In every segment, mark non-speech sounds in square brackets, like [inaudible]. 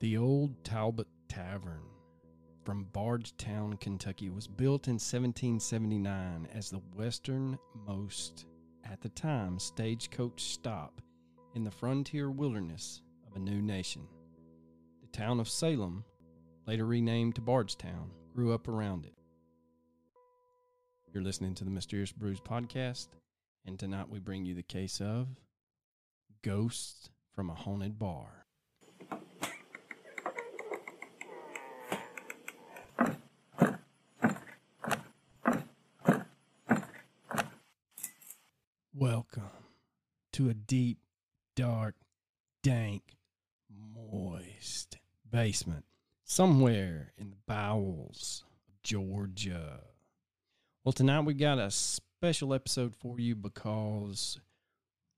The old Talbot Tavern from Bardstown, Kentucky was built in 1779 as the westernmost, at the time, stagecoach stop in the frontier wilderness of a new nation. The town of Salem, later renamed to Bardstown, grew up around it. You're listening to the Mysterious Brews podcast, and tonight we bring you the case of Ghosts from a Haunted Bar. Welcome to a deep, dark, dank, moist basement somewhere in the bowels of Georgia. Well, tonight we got a special episode for you because,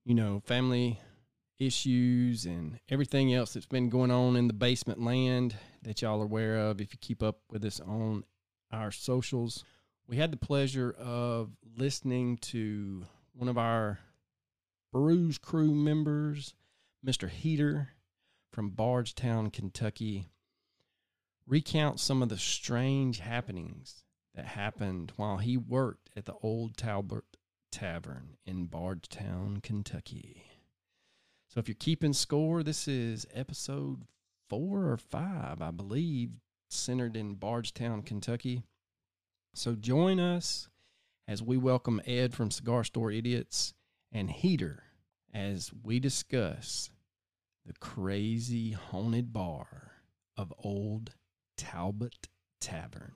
you know, family issues and everything else that's been going on in the basement land that y'all are aware of if you keep up with us on our socials. We had the pleasure of listening to one of our Brews crew members, Mr. Heater from Bardstown, Kentucky, recount some of the strange happenings that happened while he worked at the old Talbot Tavern in Bardstown, Kentucky. So if you're keeping score, this is episode four or five, I believe, centered in Bardstown, Kentucky. So join us as we welcome Ed from Cigar Store Idiots and Heater as we discuss the crazy haunted bar of Old Talbot Tavern.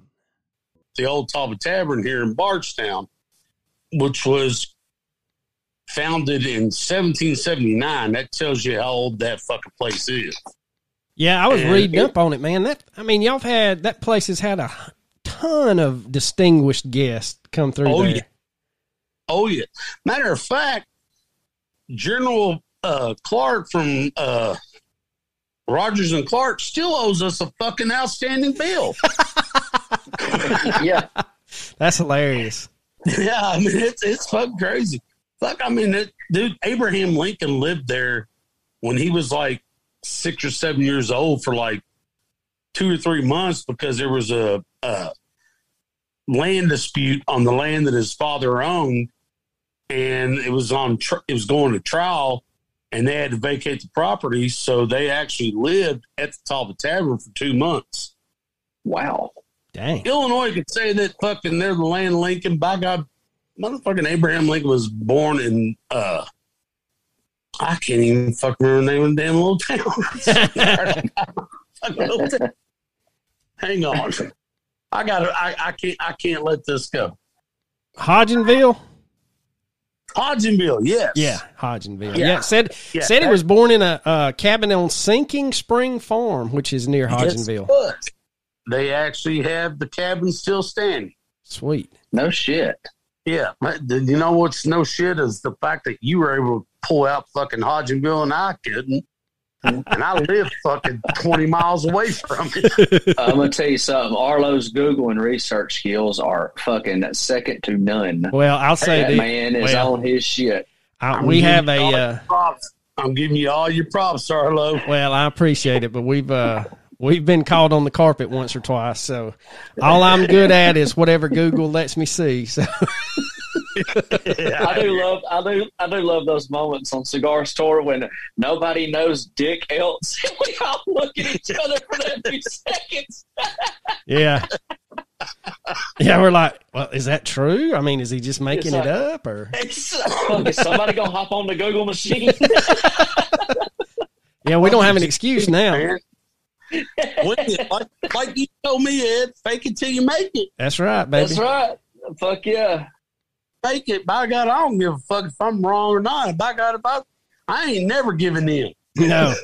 the old Talbot Tavern here in Bardstown, which was founded in 1779. That tells you how old that fucking place is. Yeah, I was And reading it- up on it, man. That I mean, y'all have had that place has had a ton of distinguished guests come through Oh, there. yeah. Oh yeah. Matter of fact, General uh, Clark from uh, Rogers and Clark still owes us a fucking outstanding bill. [laughs] yeah, That's hilarious. yeah, I mean it's it's fucking crazy. Fuck, I mean, it, dude, Abraham Lincoln lived there when he was like six or seven years old for like two or three months because there was a, a land dispute on the land that his father owned, and it was on tr- it was going to trial, and they had to vacate the property, so they actually lived at the Talbot Tavern for two months. wow. Dang. Illinois could say that fucking they're the land of Lincoln. By God, motherfucking Abraham Lincoln was born in uh I can't even fucking remember the name of the damn little town. Little [laughs] town. Hang on. I gotta I, I can't I can't let this go. Hodgenville? Hodgenville, yes. Yeah, Hodgenville. Yeah, Yeah. said Yeah, said he was born in a, uh cabin on Sinking Spring Farm, which is near Hodgenville. but They actually have the cabin still standing. Sweet. No shit. Yeah, but you know what's no shit is the fact that you were able to pull out fucking Hodgenville and I couldn't, [laughs] and I live fucking twenty miles away from it. I'm gonna tell you something. Arlo's Google and research skills are fucking second to none. Well, I'll say that that man is well, on his shit. I, we have you a all uh, your props. I'm giving you all your props, Arlo. Well, I appreciate it, but we've uh we've been called on the carpet once or twice. So all I'm good at is whatever Google lets me see. So [laughs] I do love, I do, I do love those moments on Cigar Store when nobody knows dick else. [laughs] we all look at each other for that few seconds. yeah, yeah, we're like, well, is that true? I mean, is he just making It's it up or? Is somebody gonna hop on the Google machine? [laughs] Yeah, we don't have an excuse now. Man. When you- like, like you told me, Ed, fake it till you make it. That's right, baby. That's right. Fuck yeah. Make it. By God, I don't give a fuck if I'm wrong or not. By God, if I, I ain't never giving in. No,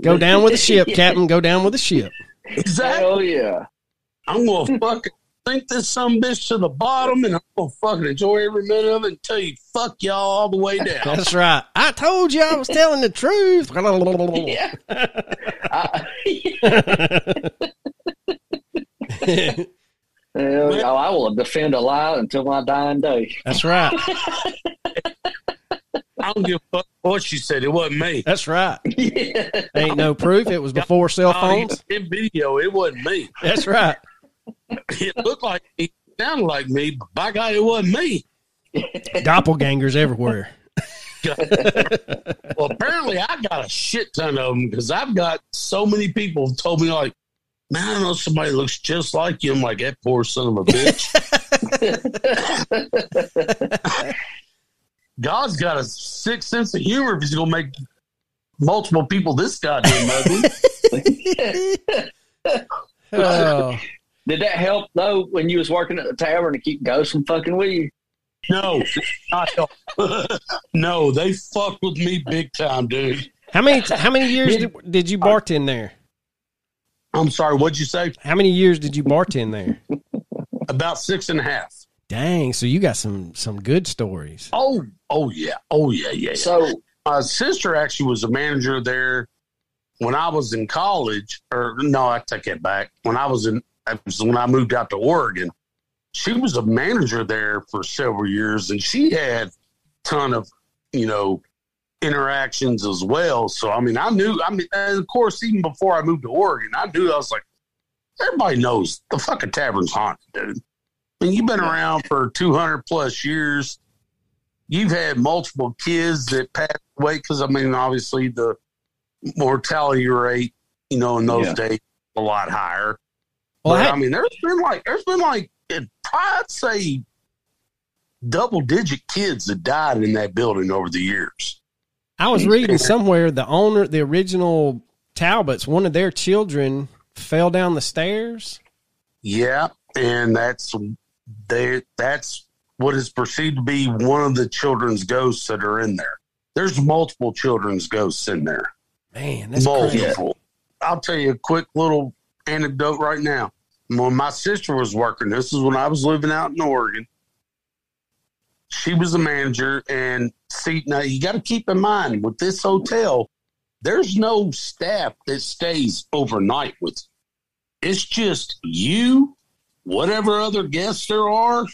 go [laughs] down with the ship, Captain. Go down with the ship. Exactly. Hell yeah. I'm gonna [laughs] fucking think this some bitch to the bottom, and I'm gonna fucking enjoy every minute of it until you fuck y'all all the way [laughs] down. That's right. I told you I was telling the truth. Yeah. I, hell yeah. I will defend a lie until my dying day. That's right. I don't give a fuck what she said. It wasn't me. That's right. [laughs] yeah. Ain't no proof. It was before cell Oh, phones. in video, it wasn't me. That's right. [laughs] It looked like it sounded like me, but by God, it wasn't me. Doppelgangers everywhere. [laughs] Well, apparently, I got a shit ton of them because I've got so many people told me like, "Man, I know somebody looks just like you." I'm like, "That poor son of a bitch." [laughs] God's got a sick sense of humor if he's gonna make multiple people this goddamn ugly. [laughs] Oh, Did that help though when you was working at the tavern to keep ghosts from fucking with you? No, not help. [laughs] no, they fucked with me big time, dude. how many how many years did, did you bartend there? I'm sorry, what'd you say? How many years did you bartend there? [laughs] About six and a half. Dang, so you got some some good stories. Oh, oh yeah, oh yeah, yeah. yeah. So my sister actually was a manager there when I was in college. Or no, I take that back. When I was in, was when I moved out to Oregon. She was a manager there for several years, and she had a ton of, you know, interactions as well. So I mean, I knew. I mean, and of course, even before I moved to Oregon, I knew I was like, everybody knows the fucking tavern's haunted, dude. I mean, you've been around for two hundred plus years you've had multiple kids that passed away because I mean, obviously the mortality rate, you know, in those Yeah. days a lot higher. Well, but I- I, mean, there's been like there's been like I'd say double digit kids that died in that building over the years. I was reading somewhere the owner, the original Talbots, one of their children fell down the stairs. Yeah, and that's they that's what is perceived to be one of the children's ghosts that are in there. There's multiple children's ghosts in there. Man, that's crazy. multiple. I'll tell you a quick little anecdote right now. When my sister was working, this is when I was living out in Oregon. She was a manager, and see now you got to keep in mind with this hotel, there's no staff that stays overnight with. You. It's just you, whatever other guests there are,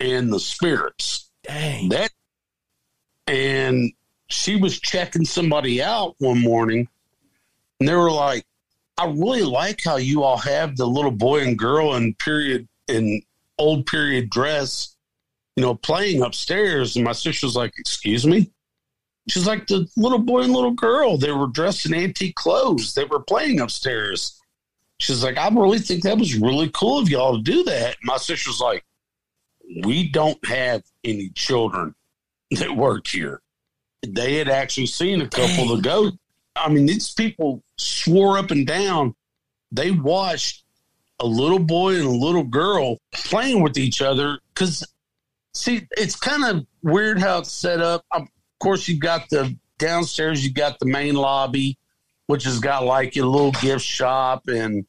and the spirits Dang. that and she was checking somebody out one morning and they were like i really like how you all have the little boy and girl in period in old period dress you know playing upstairs and my sister was like excuse me she's like the little boy and little girl they were dressed in antique clothes they were playing upstairs she's like i really think that was really cool of y'all to do that my sister's like we don't have any children that work here. They had actually seen a couple of ghosts. I mean, these people swore up and down they watched a little boy and a little girl playing with each other. Because, see, it's kind of weird how it's set up. Of course, you've got the downstairs, you've got the main lobby, which has got like a little gift shop and,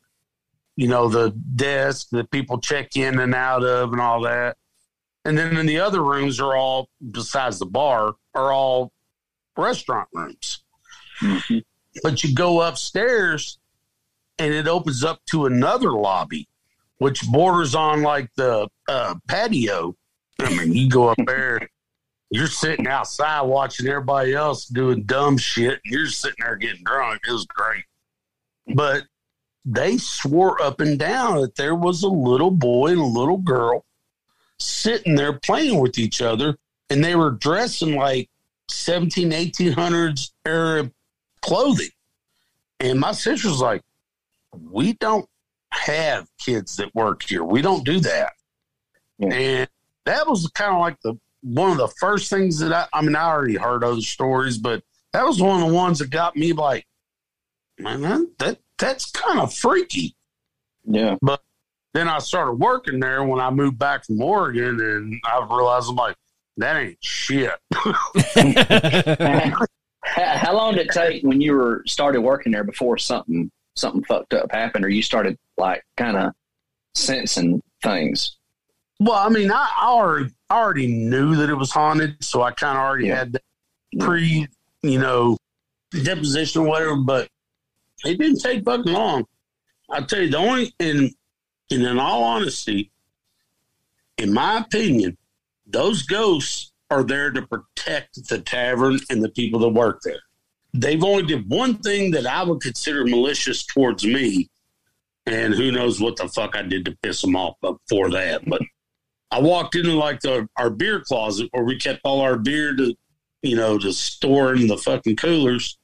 you know, the desk that people check in and out of and all that. And then in the other rooms are all, besides the bar, are all restaurant rooms. Mhm. But you go upstairs and it opens up to another lobby, which borders on like the uh, patio. I mean, you go up there, you're sitting outside watching everybody else doing dumb shit, and you're sitting there getting drunk. It was great. But they swore up and down that there was a little boy and a little girl sitting there playing with each other, and they were dressed in like 17, 1800s era clothing. And my sister's like, we don't have kids that work here. We don't do that. Yeah. And that was kind of like the one of the first things that I, I mean, I already heard other stories, but that was one of the ones that got me like, man, that, that that's kind of freaky. Yeah. But then I started working there when I moved back from Oregon, and I realized I'm like, that ain't shit. [laughs] how, how long did it take when you were started working there before something something fucked up happened, or you started like kind of sensing things? Well, I mean, I, I already I already knew that it was haunted, so I kind of already Yeah. had that pre, you know, deposition or whatever. But it didn't take fucking long. I tell you, the only in and in all honesty, in my opinion, those ghosts are there to protect the tavern and the people that work there. They've only did one thing that I would consider malicious towards me, and who knows what the fuck I did to piss them off before that. But I walked into like the our beer closet where we kept all our beer to, you know, to store in the fucking coolers.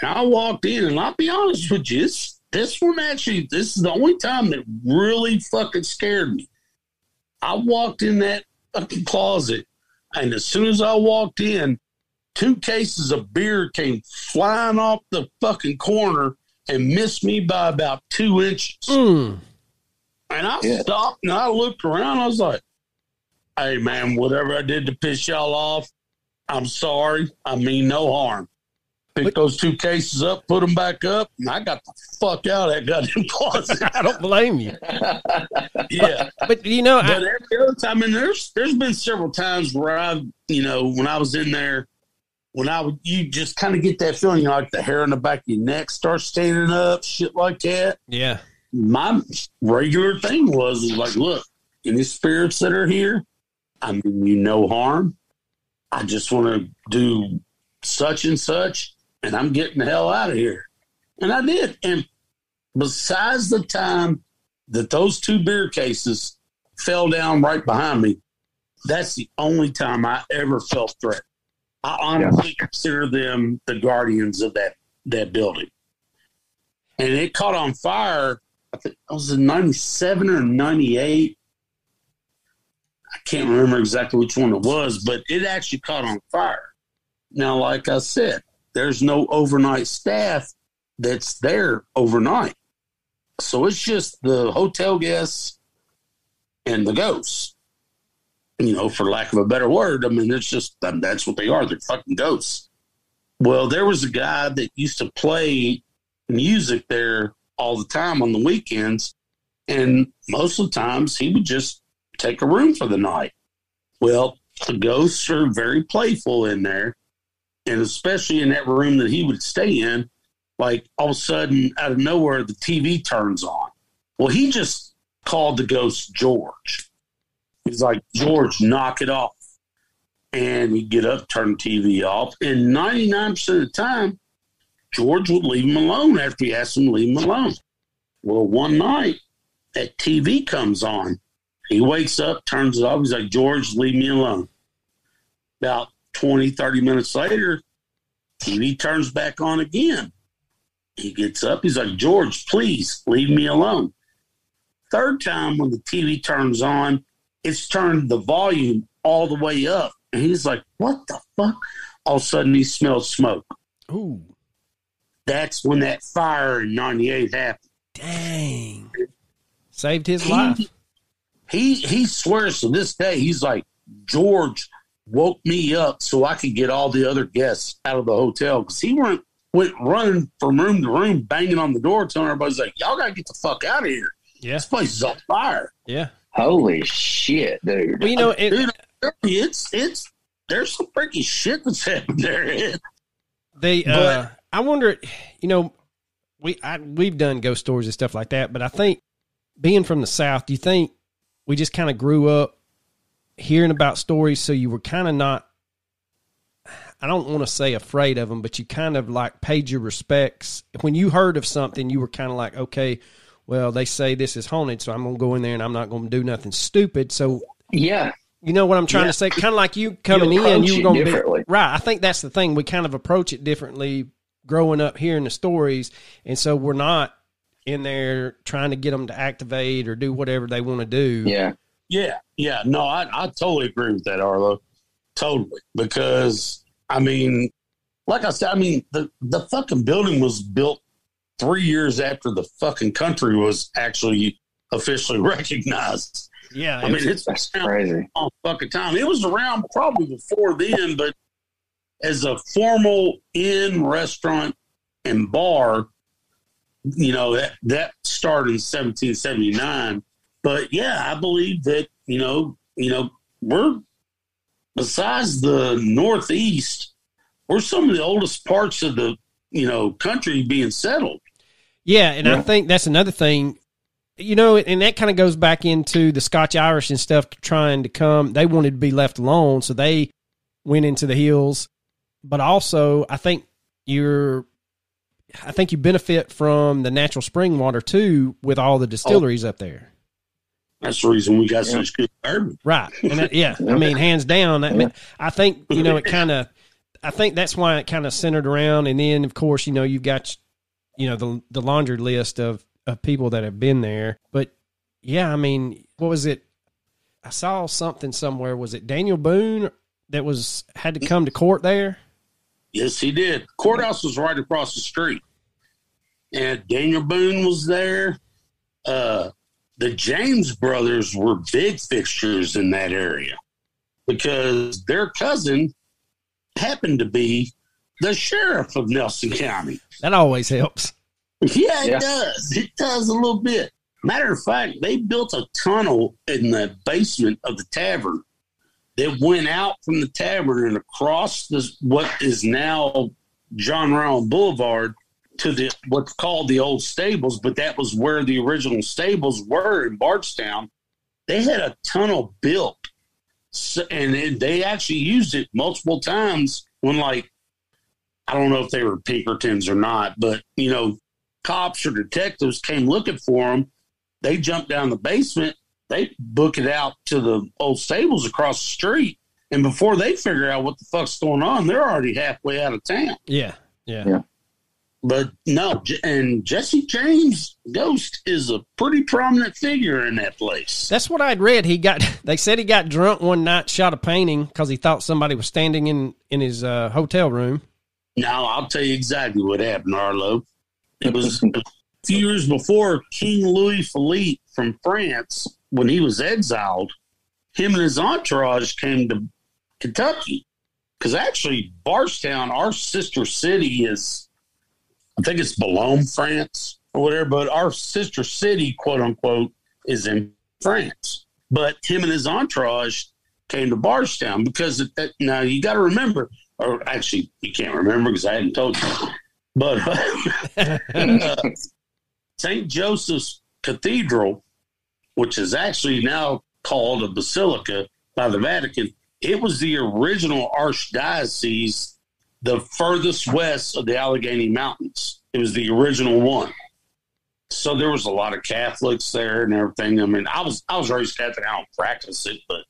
And I walked in, and I'll be honest with you, this, this one actually, this is the only time that really fucking scared me. I walked in that fucking closet, and as soon as I walked in, two cases of beer came flying off the fucking corner and missed me by about two inches. Mm. And I Yeah. stopped and I looked around. I was like, hey, man, whatever I did to piss y'all off, I'm sorry. I mean no harm. Pick those two cases up, put them back up, and I got the fuck out of that goddamn [laughs] closet. I don't blame you. yeah. But you know, But I, every other time, and there's there's been several times where I've, you know, when I was in there, when I would, you just kind of get that feeling, you know, like the hair on the back of your neck starts standing up, shit like that. yeah, My regular thing was is like, look, any spirits that are here, I mean you no harm. I just want to do such and such, and I'm getting the hell out of here. And I did. And besides the time that those two beer cases fell down right behind me, that's the only time I ever felt threatened. I honestly consider them the guardians of that that building. And it caught on fire. I think was in '97 or '98. I can't remember exactly which one it was, but it actually caught on fire. Now, like I said, there's no overnight staff that's there overnight. So it's just the hotel guests and the ghosts. You know, for lack of a better word, I mean, it's just um, that's what they are. They're fucking ghosts. Well, there was a guy that used to play music there all the time on the weekends. And most of the times he would just take a room for the night. Well, the ghosts are very playful in there. And especially in that room that he would stay in, like all of a sudden, out of nowhere, the TV turns on. Well, he just called the ghost George. He's like, George, knock it off. And he'd get up, turn the TV off. And 99% of the time, George would leave him alone after he asked him to leave him alone. Well, one night, that TV comes on. He wakes up, turns it off. He's like, George, leave me alone. About 20, 30 minutes later, TV turns back on again. He gets up. He's like, George, please leave me alone. Third time, when the TV turns on, it's turned the volume all the way up. And he's like, what the fuck? All of a sudden, he smells smoke. ooh, That's when that fire in 98 happened. dang, saved his life. He, he, he swears to this day, he's like, George woke me up so I could get all the other guests out of the hotel because he went, went running from room to room, banging on the door, telling everybody's like, y'all got to get the fuck out of here. Yeah, This place is on fire. yeah. Holy shit, dude. Well, you know, it, Dude, it's, it's, there's some freaky shit that's happened there. [laughs] They, But- uh, I wonder, you know, we I, we've done ghost stories and stuff like that, but I think being from the South, do you think we just kind of grew up hearing about stories, so you were kind of not, I don't want to say afraid of them, but you kind of like paid your respects when you heard of something. You were kind of like, okay, well, they say this is haunted, so I'm gonna go in there and I'm not gonna do nothing stupid. So yeah, you know what I'm trying Yeah. to say? Kind of like you coming You in, you were going to be right. I think that's the thing. We kind of approach it differently growing up hearing the stories, and so we're not in there trying to get them to activate or do whatever they want to do. yeah. Yeah, yeah. No, I, I totally agree with that, Arlo. Totally. Because, I mean, like I said, I mean, the, the fucking building was built three years after the fucking country was actually officially [laughs] recognized. Yeah. I mean, it's That's crazy. a long fucking time. It was around probably before then, but as a formal inn, restaurant, and bar, you know, that, that started in 1779. But yeah, I believe that, you know, you know, we're besides the Northeast, we're some of the oldest parts of the, you know, country being settled. Yeah, and I think that's another thing. You know, and that kind of goes back into the Scotch Irish and stuff trying to come. They wanted to be left alone, so they went into the hills. But also, I think you're, I think you benefit from the natural spring water too with all the distilleries oh. up there. That's the reason we got yeah. such good bourbon. Right. And that, yeah, I mean, hands down. I mean, I think, you know, it kind of, I think that's why it kind of centered around. And then, of course, you know, you've got, you know, the, the laundry list of, of people that have been there. But yeah, I mean, what was it? I saw something somewhere. Was it Daniel Boone that was had to come to court there? Yes, he did. Courthouse was right across the street. And Daniel Boone was there. Uh, the James brothers were big fixtures in that area because their cousin happened to be the sheriff of Nelson County. That always helps. Yeah, it yeah. does. It does a little bit. Matter of fact, they built a tunnel in the basement of the tavern that went out from the tavern and across this, what is now John Rowan Boulevard to the what's called the old stables, but that was where the original stables were in Bardstown. They had a tunnel built, so, and it, they actually used it multiple times when, like, I don't know if they were Pinkertons or not, but you know, cops or detectives came looking for them. They jumped down the basement. They book it out to the old stables across the street, and before they figure out what the fuck's going on, they're already halfway out of town. Yeah, yeah. yeah but no, and Jesse James Ghost is a pretty prominent figure in that place. That's what I'd read. He got [laughs] they said he got drunk one night, shot a painting because he thought somebody was standing in in his uh, hotel room. Now I'll tell you exactly what happened, Arlo. It was a few years before King Louis Philippe from France, when he was exiled. Him and his entourage came to Kentucky because actually Bardstown, our sister city, is I think it's Boulogne, France, or whatever. But our sister city, quote unquote, is in France. But him and his entourage came to Bardstown because that, now you got to remember, or actually you can't remember because I hadn't told you, but [laughs] [laughs] St. Joseph's Cathedral, which is actually now called a basilica by the Vatican, it was the original archdiocese the furthest west of the Allegheny Mountains. It was the original one. So there was a lot of Catholics there and everything. I mean, I was I was raised Catholic. I don't practice it, but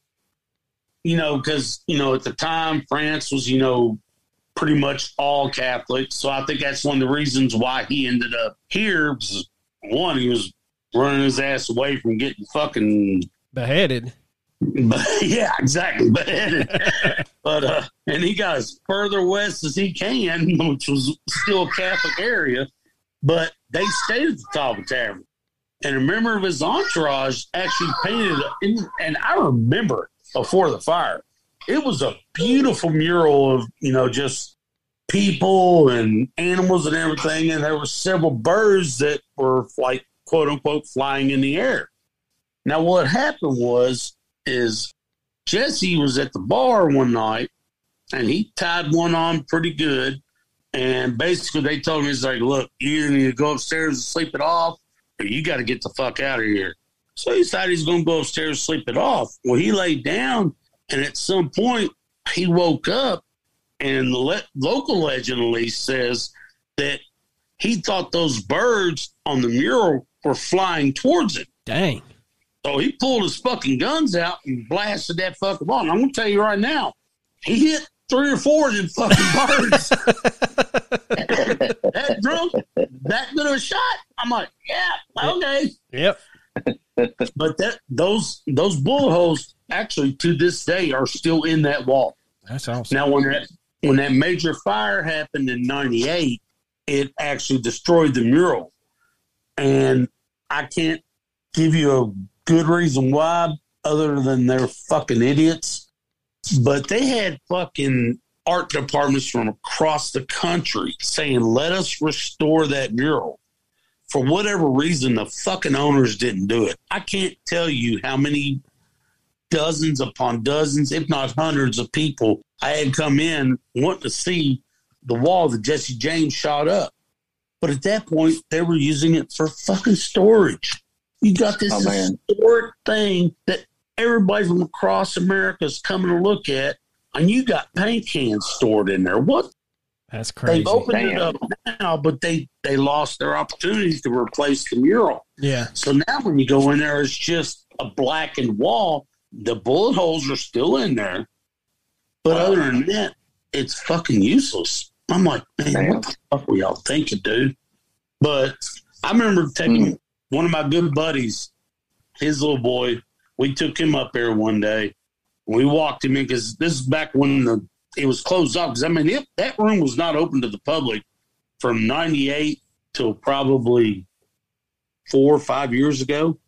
you know, because you know at the time France was you know pretty much all Catholic. So I think that's one of the reasons why he ended up here. One, he was running his ass away from getting fucking beheaded. [laughs] But, yeah, exactly. But [laughs] but uh, and he got as further west as he can, [laughs] which was still a Catholic area. But they stayed at the top of the tavern. And a member of his entourage actually painted, in, and I remember before the fire, it was a beautiful mural of you know just people and animals and everything, and there were several birds that were like quote unquote flying in the air. Now, what happened was is Jesse was at the bar one night and he tied one on pretty good. And basically, they told him, he's like, look, you need to go upstairs and sleep it off, or you got to get the fuck out of here. So he decided he's going to go upstairs and sleep it off. Well, he laid down, and at some point, he woke up, and the le- local legend at least says that he thought those birds on the mural were flying towards him. Dang. So he pulled his fucking guns out and blasted that fucking ball. And I'm gonna tell you right now, he hit three or four of them fucking birds. [laughs] that drunk, that good of a shot. I'm like, yeah, okay. Yep. but that those those bullet holes actually to this day are still in that wall. That's awesome. Now when that when that major fire happened in '98, it actually destroyed the mural, and I can't give you a good reason why, other than they're fucking idiots. But they had fucking art departments from across the country saying, let us restore that mural. For whatever reason, the fucking owners didn't do it. I can't tell you how many dozens upon dozens, if not hundreds of people I had come in wanting to see the wall that Jesse James shot up. But at that point, they were using it for fucking storage. You got this Oh, man. historic thing that everybody from across America is coming to look at, and you got paint cans stored in there. What That's crazy. they've opened it up now, but they they lost their opportunity to replace the mural. Yeah. So now when you go in there, it's just a blackened wall. The bullet holes are still in there, but other than that, it's fucking useless. I'm like, man, Damn. what the fuck were y'all thinking, dude? But I remember taking hmm. one of my good buddies, his little boy. We took him up there one day. We walked him in because this is back when the it was closed off. Because I mean, it, that room was not open to the public from '98 till probably four or five years ago.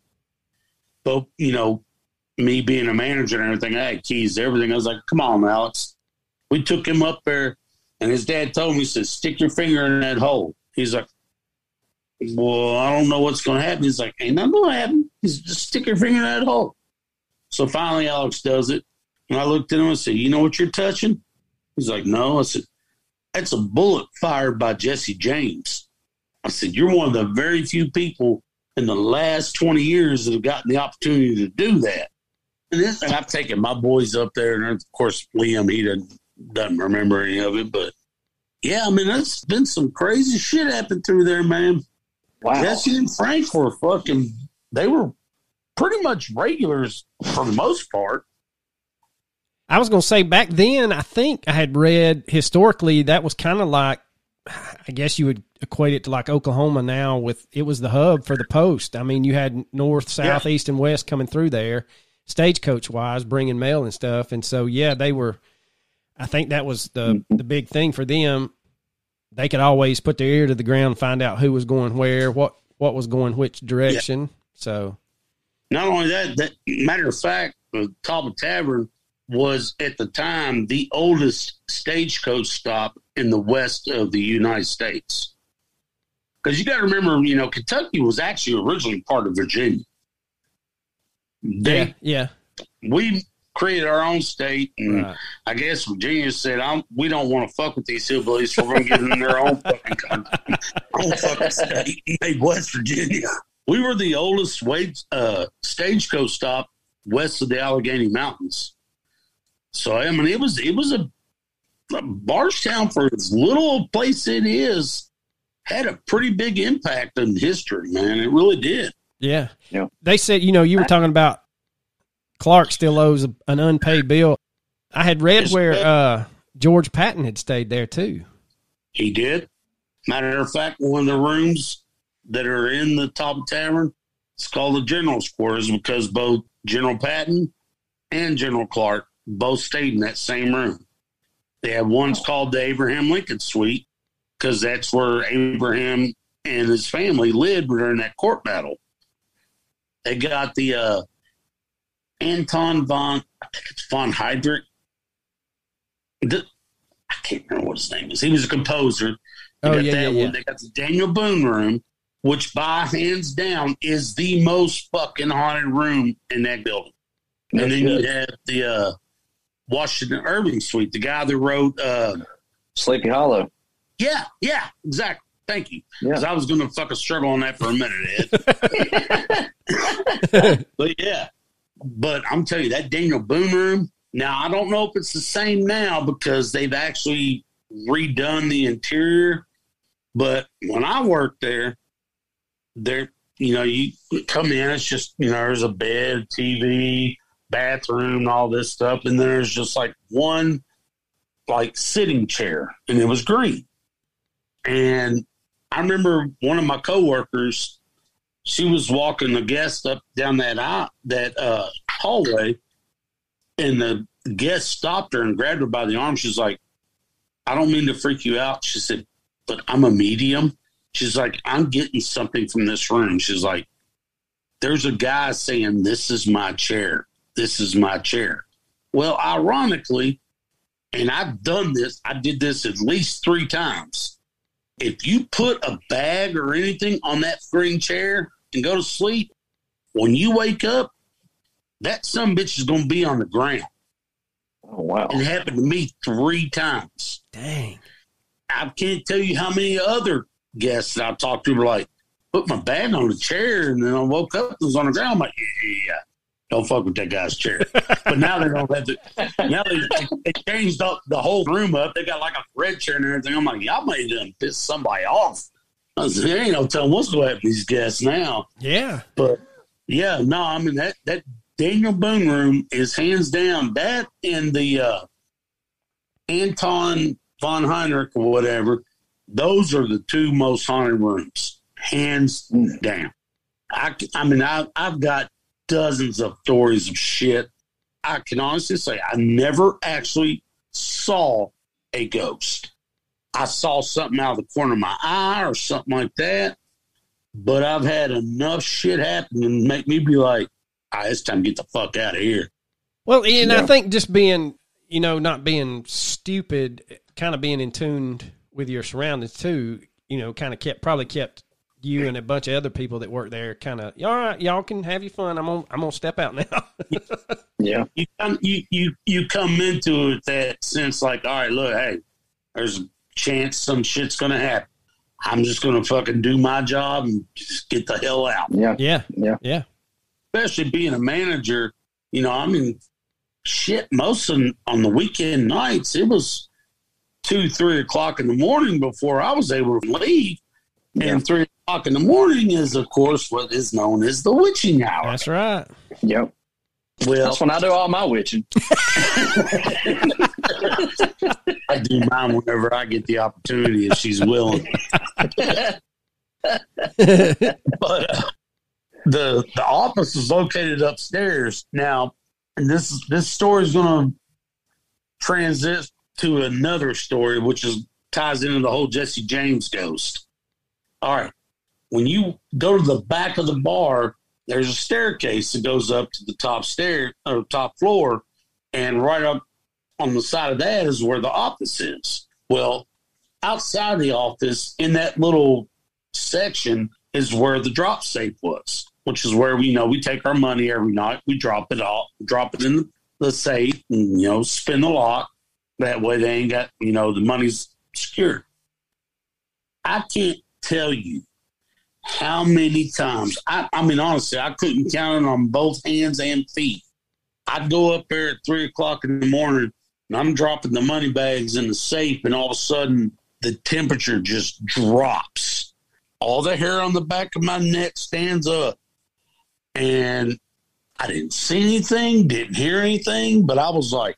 But you know, me being a manager and everything, I had keys to everything. I was like, "Come on, Alex." We took him up there, and his dad told me, "He said, stick your finger in that hole." He's like, "Well, I don't know what's going to happen." He's like, "Ain't nothing going to happen. He's just stick your finger in that hole." So finally, Alex does it, and I looked at him and said, "You know what you're touching?" He's like, "No." I said, "That's a bullet fired by Jesse James." I said, "You're one of the very few people in the last 20 years that have gotten the opportunity to do that." And, this, and I've taken my boys up there, and of course Liam, he doesn't, doesn't remember any of it, but yeah, I mean, there's been some crazy shit happened through there, man. Wow. Jesse and Frank were fucking, they were pretty much regulars for the most part. I was going to say back then, I think I had read historically that was kind of like, I guess you would equate it to like Oklahoma now with it was the hub for the post. I mean, you had north, south, east, and west coming through there, stagecoach wise, bringing mail and stuff. And so, yeah, they were, I think that was the, mm-hmm. the big thing for them. They could always put their ear to the ground, find out who was going where, what, what was going which direction. So, Not only that, that matter of fact, the Talbot Tavern was at the time the oldest stagecoach stop in the west of the United States. Because you got to remember, you know, Kentucky was actually originally part of Virginia. They, yeah, yeah. we created our own state, and Right. I guess Virginia said, I'm, "We don't want to fuck with these hillbillies, so we're going to give them their own [laughs] fucking country, own fucking state, made West Virginia." We were the oldest wage, uh, stagecoach stop west of the Allegheny Mountains. So I mean, it was it was a, a Bardstown for as little a place it is had a pretty big impact on history, man. It really did. Yeah. Yeah. They said, you know, you were talking about Clark still owes an unpaid bill. I had read where uh, George Patton had stayed there too. He did. Matter of fact, one of the rooms that are in the Talbot Tavern, it's called the General's Quarters because both General Patton and General Clark both stayed in that same room. They have one's called the Abraham Lincoln Suite because that's where Abraham and his family lived during that court battle. They got the uh, Anton von, I think it's von Heydrich. The- I can't remember what his name is. He was a composer. They Oh, got yeah, that yeah, one. yeah. They got the Daniel Boone room, which by hands down is the most fucking haunted room in that building. No and then you have the uh, Washington Irving suite, the guy that wrote, uh, Sleepy Hollow. yeah, yeah, exactly. Thank you. Yeah. Because I was going to fucking struggle on that for a minute, Ed. [laughs] [laughs] but yeah, but I'm telling you, that Daniel Boone room, now I don't know if it's the same now because they've actually redone the interior. But when I worked there, there, you know, you come in, it's just, you know, there's a bed, TV, bathroom, all this stuff. And then there's just like one like sitting chair and it was green. And I remember one of my coworkers, she was walking the guest up down that aisle, that uh, hallway, and the guest stopped her and grabbed her by the arm. She's like, "I don't mean to freak you out." She said, "But I'm a medium." She's like, "I'm getting something from this room." She's like, "There's a guy saying this is my chair. This is my chair." Well, ironically, and I've done this. I did this at least three times if you put a bag or anything on that green chair and go to sleep, when you wake up, that some bitch is going to be on the ground. Oh wow. It happened to me three times. Dang. I can't tell you how many other guests that I've talked to were like, put my bag on the chair, and then I woke up and was on the ground. I'm like, yeah, yeah, yeah. Don't fuck with that guy's chair. but now they don't have to. Now they, they changed up the whole room up. They got like a red chair and everything. I'm like, y'all made them piss somebody off. I said, there ain't no telling what's going to happen to these guests now. Yeah. But yeah, no, I mean that that Daniel Boone room is hands down that and the uh, Anton von Heinrich or whatever. Those are the two most haunted rooms, hands down. I, I mean, I, I've got dozens of stories of shit. I can honestly say I never actually saw a ghost. I saw something out of the corner of my eye or something like that. But I've had enough shit happen and make me be like, ah, it's time to get the fuck out of here. Well, and I think just being, you know, not being stupid, kind of being in tune with your surroundings too, you know, kind of kept probably kept you and a bunch of other people that work there kind of all right y'all can have your fun i'm gonna i'm gonna step out now [laughs] Yeah. You come, you, you, you come into it that sense like, all right, look, hey, there's a chance some shit's going to happen. I'm just going to fucking do my job and just get the hell out. Yeah. yeah Yeah. yeah especially being a manager, you know, I mean, shit, most of, on the weekend nights, it was two, three o'clock in the morning before I was able to leave. Yeah. And three o'clock in the morning is, of course, what is known as the witching hour. that's right Yep. Well, That's when I do all my witching. [laughs] I do mine whenever I get the opportunity if she's willing. [laughs] But uh, the the office is located upstairs now, and this this story is going to transit to another story, which is ties into the whole Jesse James ghost. All right, when you go to the back of the bar, there's a staircase that goes up to the top stair or top floor, and right up on the side of that is where the office is. Well, outside the office, in that little section, is where the drop safe was, which is where we you know we take our money every night. We drop it off, drop it in the safe, and you know spin the lock. That way, they ain't got you know the money's secure. I can't tell you how many times. I, I mean, honestly, I couldn't count it on both hands and feet. I'd go up there at three o'clock in the morning and I'm dropping the money bags in the safe, and all of a sudden the temperature just drops. All the hair on the back of my neck stands up. And I didn't see anything, didn't hear anything, but I was like,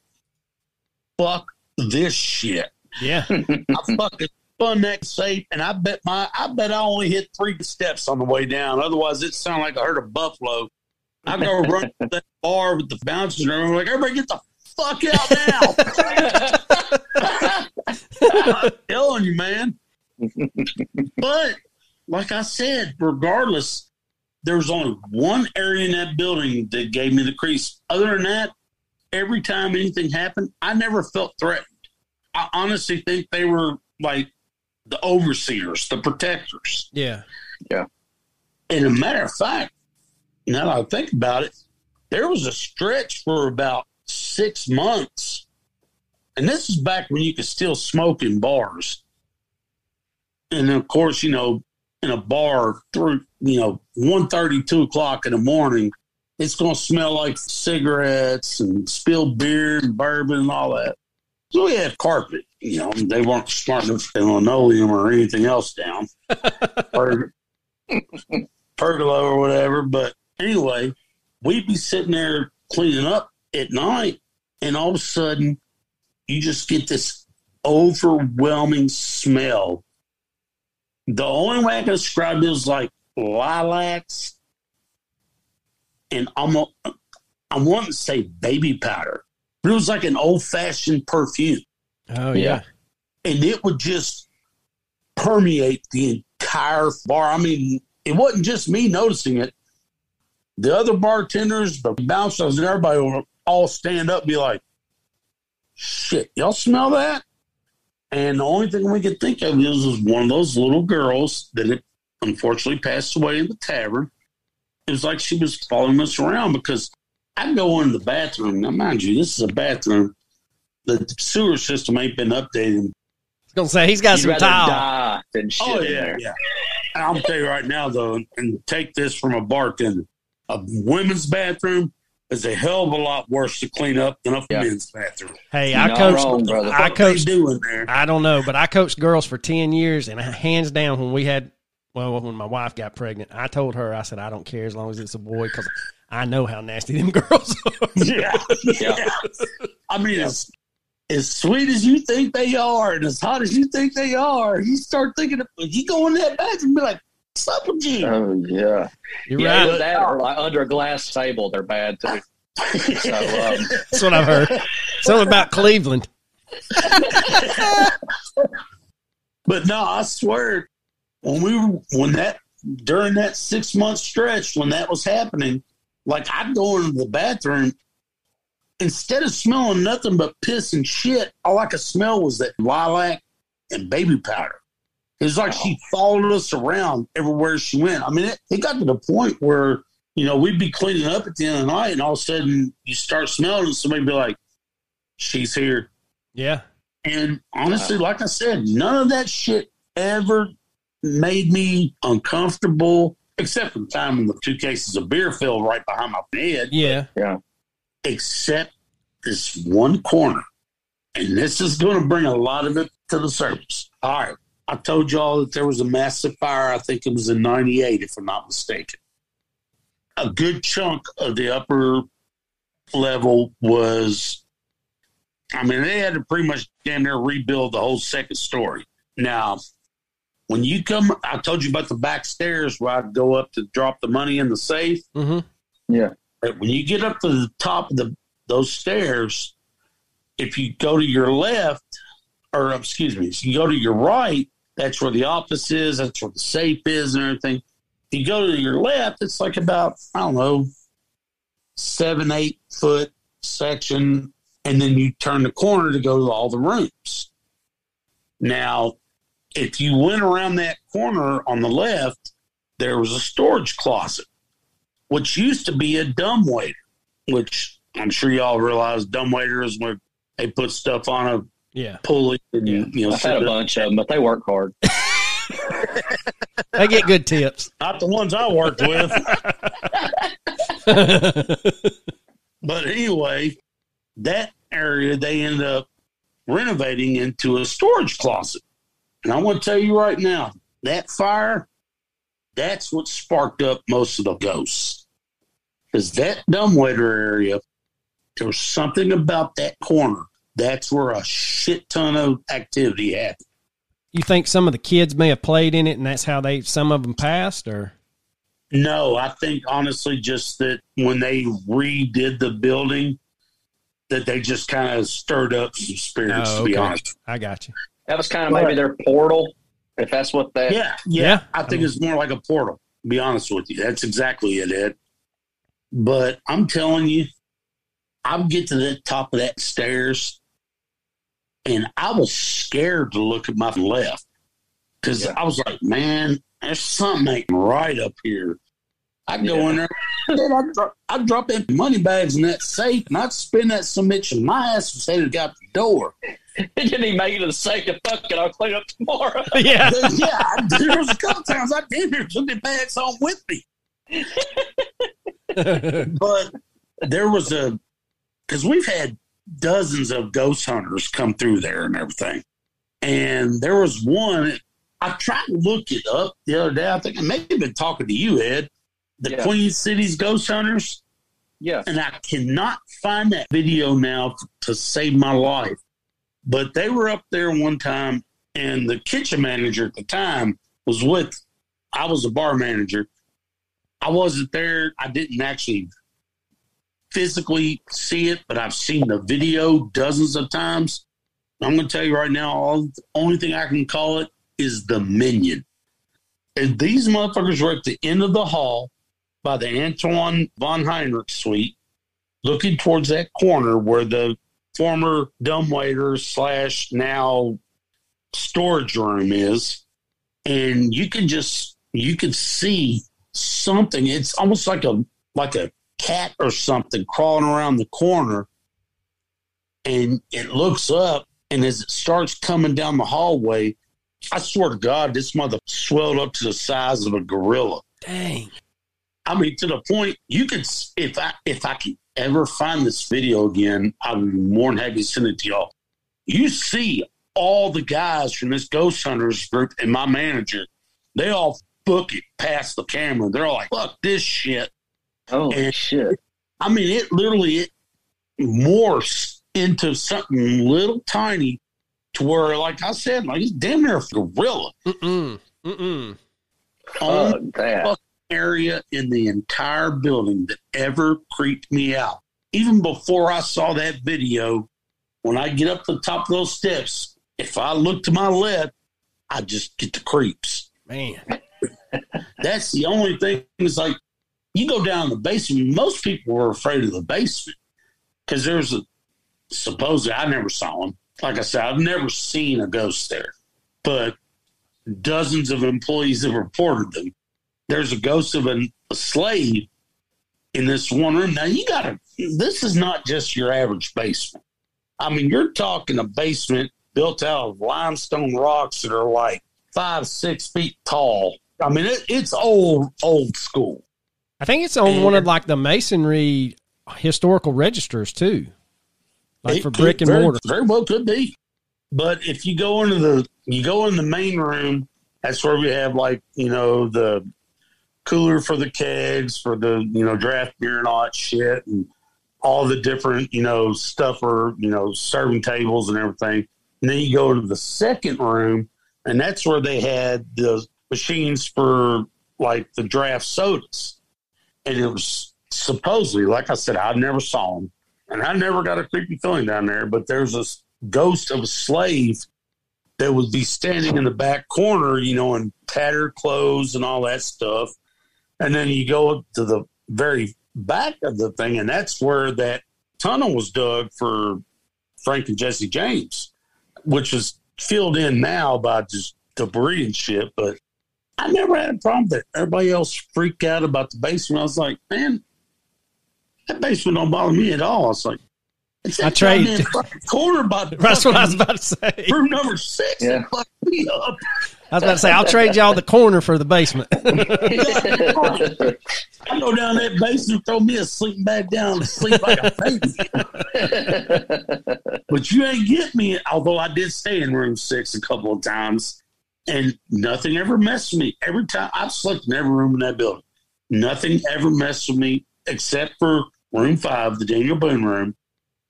fuck this shit. yeah [laughs] I fucking spun that safe, and I bet my I bet I only hit three steps on the way down. Otherwise, it sounded like I heard a buffalo. I go run [laughs] to that bar with the bouncers, and I'm like, everybody get the fuck out now! [laughs] I'm telling you, man. But like I said, regardless, there was only one area in that building that gave me the crease. Other than that, every time anything happened, I never felt threatened. I honestly think they were like the overseers, the protectors. yeah Yeah. And a matter of fact, now that I think about it, there was a stretch for about six months. And this is back when you could still smoke in bars. And of course, you know, in a bar through, you know, 1.30, 2 o'clock in the morning, it's going to smell like cigarettes and spilled beer and bourbon and all that. So we had carpet. You know, they weren't smart enough to linoleum or anything else down. [laughs] Or pergola or whatever. But anyway, we'd be sitting there cleaning up at night, and all of a sudden, you just get this overwhelming smell. The only way I can describe it is like lilacs, and I'm a, I want to say baby powder, but it was like an old fashioned perfume oh Yeah. yeah and it would just permeate the entire bar. I mean, it wasn't just me noticing it. The other bartenders, the bouncers, and everybody would all stand up and be like, shit, y'all smell that? And the only thing we could think of is, was one of those little girls that had unfortunately passed away in the tavern. It was like she was following us around because I'd go in the bathroom. Now, mind you, this is a bathroom. The sewer system ain't been updated I was gonna say he's got You'd some rather tile die than oh, shit Oh yeah, yeah. I'm gonna tell you right now though, and take this from a bartender: a women's bathroom is a hell of a lot worse to clean up than a Yeah. men's bathroom. Hey, You're I not coached. wrong, brother. I they coached. do in there? I don't know, but I coached girls for ten years, and hands down, when we had, well, when my wife got pregnant, I told her, I said, I don't care as long as it's a boy, because I know how nasty them [laughs] girls are. yeah, yeah. I mean, as as sweet as you think they are, and as hot as you think they are, you start thinking, of, you go in that bathroom and be like, "What's up with you?" Oh yeah, You're yeah. right. That or like under a glass table, they're bad too. [laughs] So um, That's what I've heard. Something about Cleveland. [laughs] But no, I swear, when we were when that during that six month stretch when that was happening, like I'd go into the bathroom instead of smelling nothing but piss and shit, all I could smell was that lilac and baby powder. It was like she followed us around everywhere she went. I mean, it, it got to the point where, you know, we'd be cleaning up at the end of the night and all of a sudden you start smelling and somebody be like, She's here. Yeah. And honestly, like I said, none of that shit ever made me uncomfortable, except for the time when the two cases of beer fell right behind my bed. head, Yeah. Except this one corner. And this is going to bring a lot of it to the surface. All right. I told y'all that there was a massive fire. I think it was in 98, if I'm not mistaken. A good chunk of the upper level was, I mean, they had to pretty much damn near rebuild the whole second story. Now, when you come, I told you about the back stairs where I'd go up to drop the money in the safe. Mm-hmm. But when you get up to the top of the those stairs, if you go to your left, or excuse me, if you go to your right, that's where the office is, that's where the safe is and everything. If you go to your left, it's like about, I don't know, seven, eight foot section, and then you turn the corner to go to all the rooms. Now, if you went around that corner on the left, there was a storage closet which used to be a dumbwaiter, which I'm sure y'all realize dumbwaiter is where they put stuff on a Yeah. pulley and Yeah. you know I've had a up. bunch of them, but they work hard. [laughs] [laughs] They get good tips. not the ones I worked with. [laughs] but anyway, that area they end up renovating into a storage closet. And I want to tell you right now, that fire, that's what sparked up most of the ghosts. Because that dumbwaiter area, there was something about that corner. That's where a shit ton of activity happened. you think some of the kids may have played in it, and that's how they some of them passed, or No, I think honestly, just that when they redid the building, that they just kind of stirred up some spirits. Oh, To be honest, I got you. That was kind of maybe their portal, if that's what that. yeah, yeah, Yeah. I think it's more like a portal. To be honest with you, that's exactly it, Ed. But I'm telling you, I'll get to the top of that stairs, and I was scared to look at my left because Yeah. I was like, man, there's something ain't right up here. I go Yeah. in there, dude, I drop, I drop them money bags in that safe, and I'd spin that submission. My ass was headed out the door. He didn't even make it to the sake of fuck it, I'll clean up tomorrow. [laughs] yeah. yeah, I, there was a couple times I damn near took the bags home with me. [laughs] but there was a because we've had dozens of ghost hunters come through there and everything and there was one i tried to look it up the other day i think i may have been talking to you ed the Yeah. queen city's ghost hunters Yeah. and i cannot find that video now to save my life but they were up there one time and the kitchen manager at the time was with i was a bar manager I wasn't there. I didn't actually physically see it, but I've seen the video dozens of times. I'm going to tell you right now, all, the only thing I can call it is the minion. And these motherfuckers were at the end of the hall by the Antoine von Heinrich suite, looking towards that corner where the former dumbwaiter slash now storage room is. And you can just, you can see something. It's almost like a like a cat or something crawling around the corner, and it looks up, and as it starts coming down the hallway, I swear to God, this mother swelled up to the size of a gorilla. Dang. I mean, to the point you could, if I if I can ever find this video again, I would be more than happy to send it to y'all. You see all the guys from this ghost hunters group and my manager, they all book it past the camera. They're all like, "Fuck this shit." Oh And- shit! I mean, it literally it morphs into something little tiny to where, like I said, like it's damn near a gorilla. Mm-mm. Mm-mm. Only Fuck that. area in the entire building that ever creeped me out. Even before I saw that video, when I get up to the top of those steps, if I look to my left, I just get the creeps. Man. That's the only thing. Is like you go down the basement. Most people were afraid of the basement because there's a supposedly I never saw him. Like I said, I've never seen a ghost there, but dozens of employees have reported them. There's a ghost of an, a slave in this one room. Now you got to. This is not just your average basement. I mean, you're talking a basement built out of limestone rocks that are like five, six feet tall. I mean, it, it's old, old school. I think it's on one of like the masonry historical registers too. Like It for brick and very- mortar. Very well could be. But if you go into the you go in the main room, that's where we have like, you know, the cooler for the kegs, for the, you know, draft beer and all that shit and all the different, you know, stuff for, you know, serving tables and everything. And then you go to the second room and that's where they had the machines for like the draft sodas. And it was supposedly, like I said, I never saw them and I never got a creepy feeling down there, but there's this ghost of a slave that would be standing in the back corner, you know, in tattered clothes and all that stuff. And then you go up to the very back of the thing, and that's where that tunnel was dug for Frank and Jesse James, which is filled in now by just debris and shit. But I never had a problem with it. Everybody else freaked out about the basement. I was like, man, that basement don't bother me at all. It's like, it's I that trade- goddamn fucking corner by the That's what I was about to say. room number six. Yeah. That fucked me up. I was about to say I'll trade y'all the corner for the basement. [laughs] I go down that basement, throw me a sleeping bag down, and sleep like a baby. [laughs] But you ain't get me. Although I did stay in room six a couple of times, and nothing ever messed with me. Every time I've slept in every room in that building, nothing ever messed with me except for room five, the Daniel Boone room.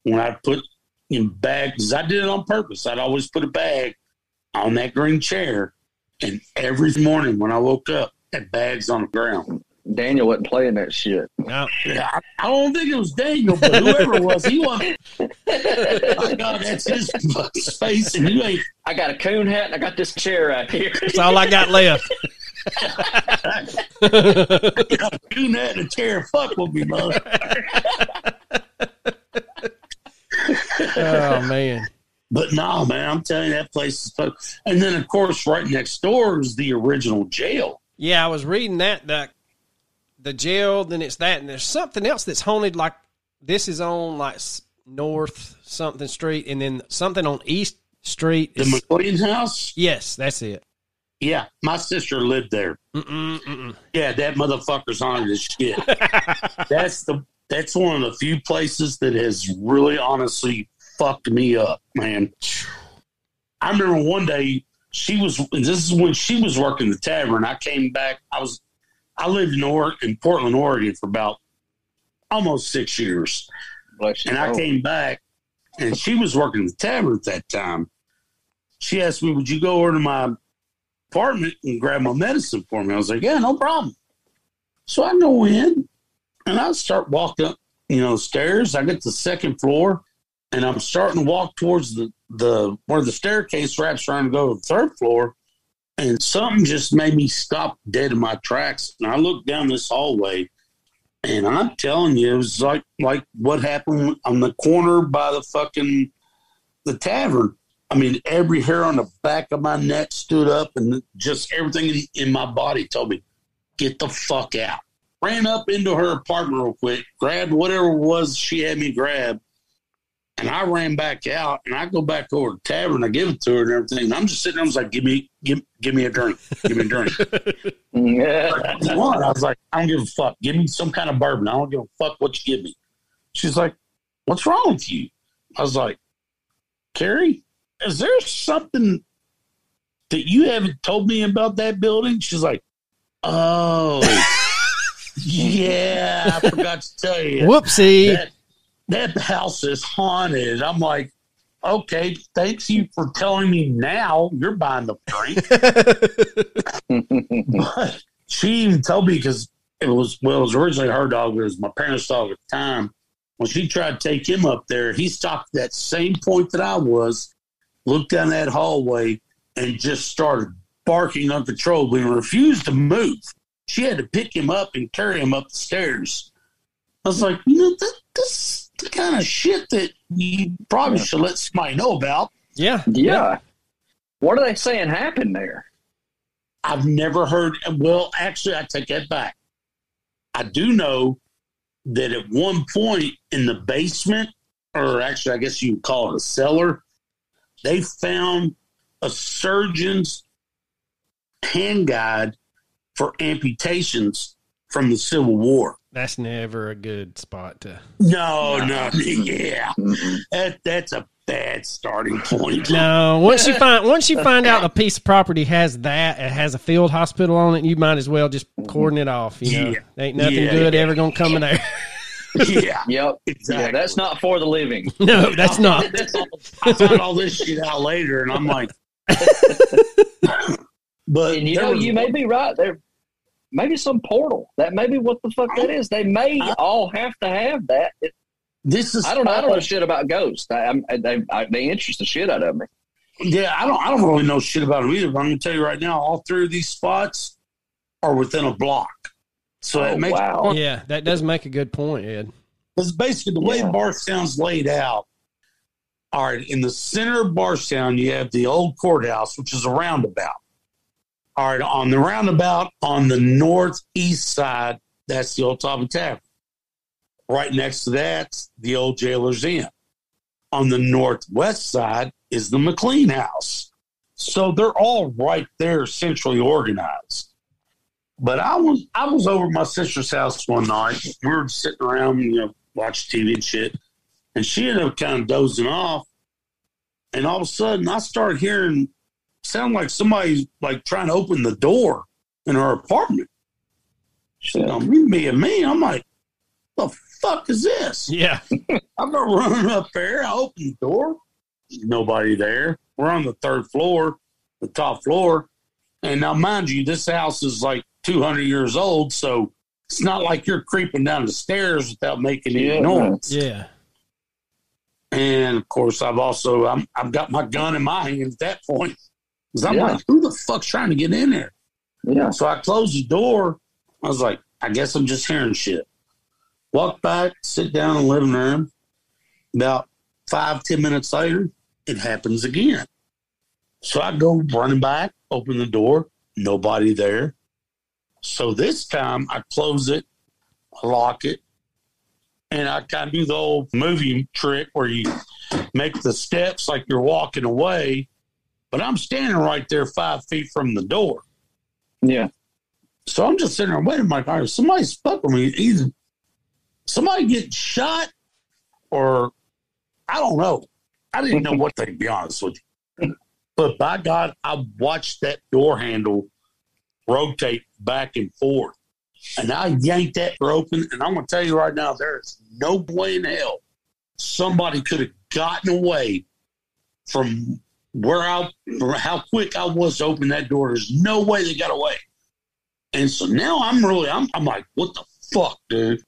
When I put in bags, I did it on purpose. I'd always put a bag on that green chair, and every morning when I woke up, that bag's on the ground. Daniel wasn't playing that shit. No. Yeah, I, I don't think it was Daniel, but whoever it was, he wasn't. [laughs] My God, that's his space, and you ain't. I got a coon hat and I got this chair right here. That's all I got left. doing that in a chair. Fuck with me, mother. [laughs] oh man. But no, man, I'm telling you, that place is. Fun. And then, of course, right next door is the original jail. Yeah, I was reading that the the jail, then it's that, and there's something else that's haunted. Like this is on like North something Street, and then something on East Street. The is- house. yes, that's it. Yeah, my sister lived there. Mm-mm, mm-mm. Yeah, that motherfucker's haunted as shit. [laughs] that's the that's one of the few places that has really honestly fucked me up, man. I remember one day she was this is when she was working the tavern. I came back. I was I lived in or- in Portland, Oregon for about almost six years. And I Oh, came back and she was working the tavern at that time. She asked me, Would you go over to my apartment and grab my medicine for me? I was like, Yeah, no problem. So I go in and I start walking up, you know, stairs. I get to the second floor and I'm starting to walk towards the, the where the staircase wraps around to go to the third floor. And something just made me stop dead in my tracks. And I looked down this hallway and I'm telling you, it was like like what happened on the corner by the fucking the tavern. I mean, every hair on the back of my neck stood up, and just everything in, my body told me, "Get the fuck out." Ran up into her apartment real quick, grabbed whatever it was she had me grab, And I ran back out and I go back over to the tavern. I give it to her and everything. And I'm just sitting there. I was like, give me, give, give me a drink. Give me a drink. Yeah. [laughs] Like, what? I was like, I don't give a fuck. Give me some kind of bourbon. I don't give a fuck what you give me. She's like, what's wrong with you? I was like, Carrie, is there something that you haven't told me about that building? She's like, oh, [laughs] yeah, I forgot to tell you. Whoopsie. That, that house is haunted. I'm like, okay, thanks you for telling me now. You're buying the drink. [laughs] [laughs] But she even told me because it was well, it was originally her dog, but it was my parents' dog at the time. When she tried to take him up there, he stopped at that same point that I was, looked down that hallway, and just started barking uncontrollably and refused to move. She had to pick him up and carry him up the stairs. I was like, you know, that, this is the kind of shit that you probably Yeah. should let somebody know about. yeah. yeah. What are they saying happened there? I've never heard. Well, actually, I take that back. I do know that at one point in the basement, or actually, I guess you would call it a cellar, they found a surgeon's hand guide for amputations from the Civil War. That's never a good spot to. No, No. no, yeah, that that's a bad starting point. No, once you find once you find out a piece of property has that, it has a field hospital on it, you might as well just cordon it off. You know, Yeah. ain't nothing Yeah, good yeah. ever gonna come in there. yeah, [laughs] Yep. exactly. Yeah, that's not for the living. [laughs] no, that's not. [laughs] That's all- I found all this shit out later, and I'm like, but And you know, was you may be right. There maybe some portal. That may be what the fuck that is. They may all have to have that. It, this is I don't know. I don't know shit about ghosts. I, I'm- they I, they interest the shit out of me. Yeah, I don't. I don't really know shit about them either. But I'm gonna tell you right now, all three of these spots are within a block. So Oh, it makes wow. Yeah, that does make a good point, Ed. Because basically, the way Yeah. Bardstown's laid out, all right, in the center of Barstown, you have the old courthouse, which is a roundabout. All right, on the roundabout on the northeast side, that's the old Talbot Tavern. Right next to that's the old Jailer's Inn. On the northwest side is the McLean House. So they're all right there, centrally organized. But I was I was over my sister's house one night. We were sitting around, you know, watching TV and shit. And she ended up kind of dozing off. And all of a sudden I started hearing sound like somebody like trying to open the door in her apartment. She said, "Oh, me, me and me." I'm like, "The fuck is this?" Yeah, [laughs] I go running up there. I open the door. Nobody there. We're on the third floor, the top floor. And now, mind you, this house is like 200 years old. So it's not like you're creeping down the stairs without making any Yeah. noise. yeah. And of course, I've also, I'm, I've got my gun in my hand at that point. Because I'm Yeah. like, who the fuck's trying to get in there? Yeah. So I closed the door. I was like, I guess I'm just hearing shit. Walk back, sit down in the living room. About five, ten minutes later, it happens again. So I go running back, open the door, nobody there. So this time I close it, lock it, and I kind of do the old movie trick where you make the steps like you're walking away, but I'm standing right there five feet from the door. Yeah. So I'm just sitting there waiting. My car. Somebody's fucking me. Either somebody getting shot, or I don't know. I didn't know what. To be honest with you, but by God, I watched that door handle rotate back and forth, and I yanked that door open. And I'm going to tell you right now, there is no way in hell somebody could have gotten away from where I, how quick I was to open that door. There's no way they got away. And so now I'm really, I'm, I'm like, what the fuck, dude?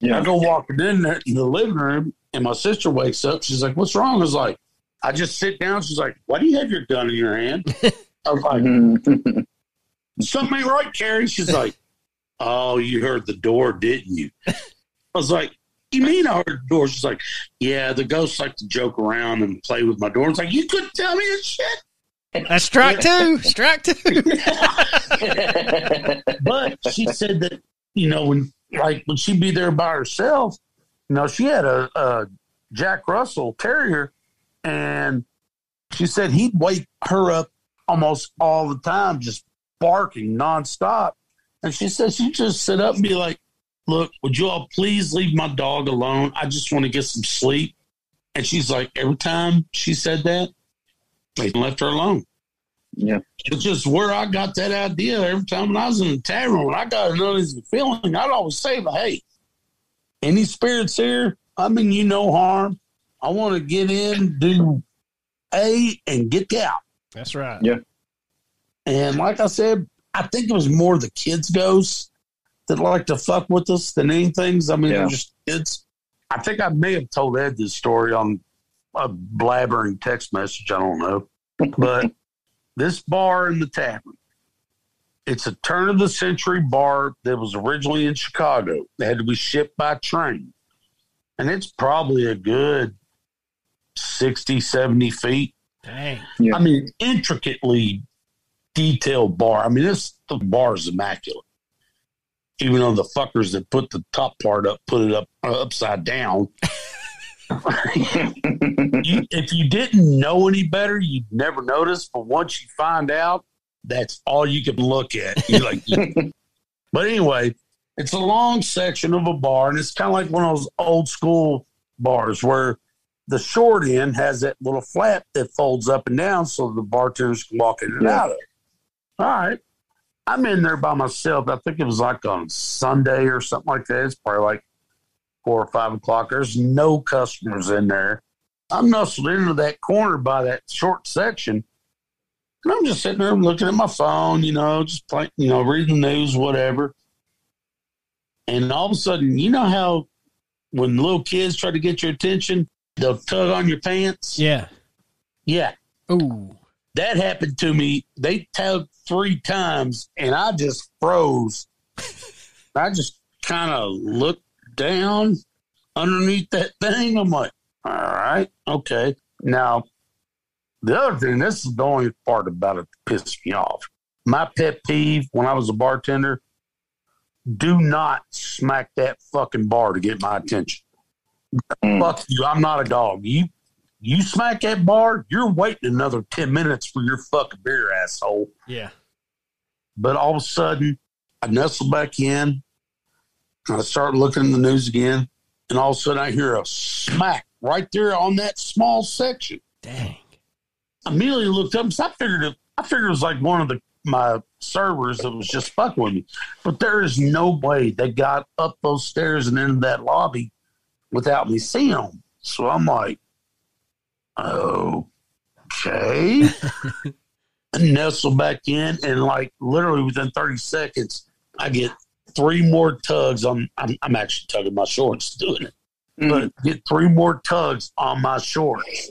Yeah. I go walking in there in the living room, and my sister wakes up. She's like, "What's wrong?" I was like, "I just sit down." She's like, "Why do you have your gun in your hand?" [laughs] I was like, Mhm. [laughs] "Something ain't right, Carrie." She's like, "Oh, you heard the door, didn't you?" I was like, "You mean I heard the door?" She's like, "Yeah, the ghosts like to joke around and play with my door." It's like, "You couldn't tell me this shit." That's strike two. Strike two. [laughs] but she said that you know when like when she'd be there by herself, you know she had a, a Jack Russell Terrier, and she said he'd wake her up almost all the time, just barking nonstop. And she said she'd just sit up and be like, Look, would you all please leave my dog alone? I just want to get some sleep. And she's like, every time she said that, they left her alone. Yeah. It's just where I got that idea. Every time when I was in the tavern, when I got another uneasy feeling, I'd always say, hey, any spirits here? I mean, you no harm. I want to get in, do A, and get out. That's right. Yeah. And like I said, I think it was more the kids' ghosts that like to fuck with us than anything. I mean, Yeah. they're just kids. I think I may have told Ed this story on a blabbering text message. I don't know. But [laughs] this bar in the tavern, it's a turn of the century bar that was originally in Chicago. It had to be shipped by train. And it's probably a good 60, 70 feet. Dang. Yeah. I mean, intricately detailed bar. I mean, this the bar is immaculate. Even though the fuckers that put the top part up put it up uh, upside down. you, if you didn't know any better, you'd never notice. But once you find out, that's all you can look at. You're like, [laughs] but anyway, it's a long section of a bar, and it's kind of like one of those old school bars where the short end has that little flap that folds up and down so the bartenders can walk in and Yeah. out of it. All right. I'm in there by myself. I think it was like on Sunday or something like that. It's probably like four or five o'clock. There's no customers in there. I'm nestled into that corner by that short section. And I'm just sitting there looking at my phone, you know, just playing, you know, reading the news, whatever. And all of a sudden, you know how when little kids try to get your attention, they'll tug on your pants? Yeah. Yeah. Ooh. That happened to me. They tugged three times and I just froze. I just kind of looked down underneath that thing. I'm like, all right, okay. Now, the other thing, this is the only part about it that pissed me off. My pet peeve when I was a bartender do not smack that fucking bar to get my attention. Mm. Fuck you. I'm not a dog. You you smack that bar, you're waiting another 10 minutes for your fucking beer, asshole. Yeah. But all of a sudden, I nestle back in. And I start looking in the news again. And all of a sudden, I hear a smack right there on that small section. Dang. I immediately looked up because I figured it, I figured it was like one of the my servers that was just fucking with me. But there is no way they got up those stairs and into that lobby without me seeing them. So I'm like, okay. [laughs] nestle back in, and like literally within 30 seconds, I get three more tugs on. I'm, I'm actually tugging my shorts [laughs] doing it but mm. get three more tugs on my shorts.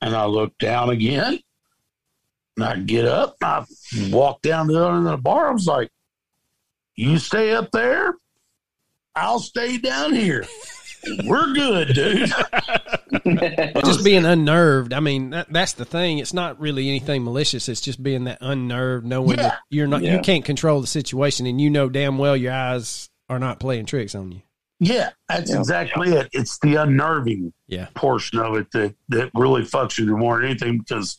And I look down again. And I get up. I walk down to the other end of the bar. I was like, You stay up there. I'll stay down here. [laughs] We're good, dude. [laughs] Just being unnerved. I mean, that, that's the thing. It's not really anything malicious. It's just being that unnerved, knowing Yeah. that you're not, Yeah. you can't control the situation, and you know damn well your eyes are not playing tricks on you. Yeah, that's Yeah. exactly it. It's the unnerving Yeah. portion of it that, that really fucks you more than anything because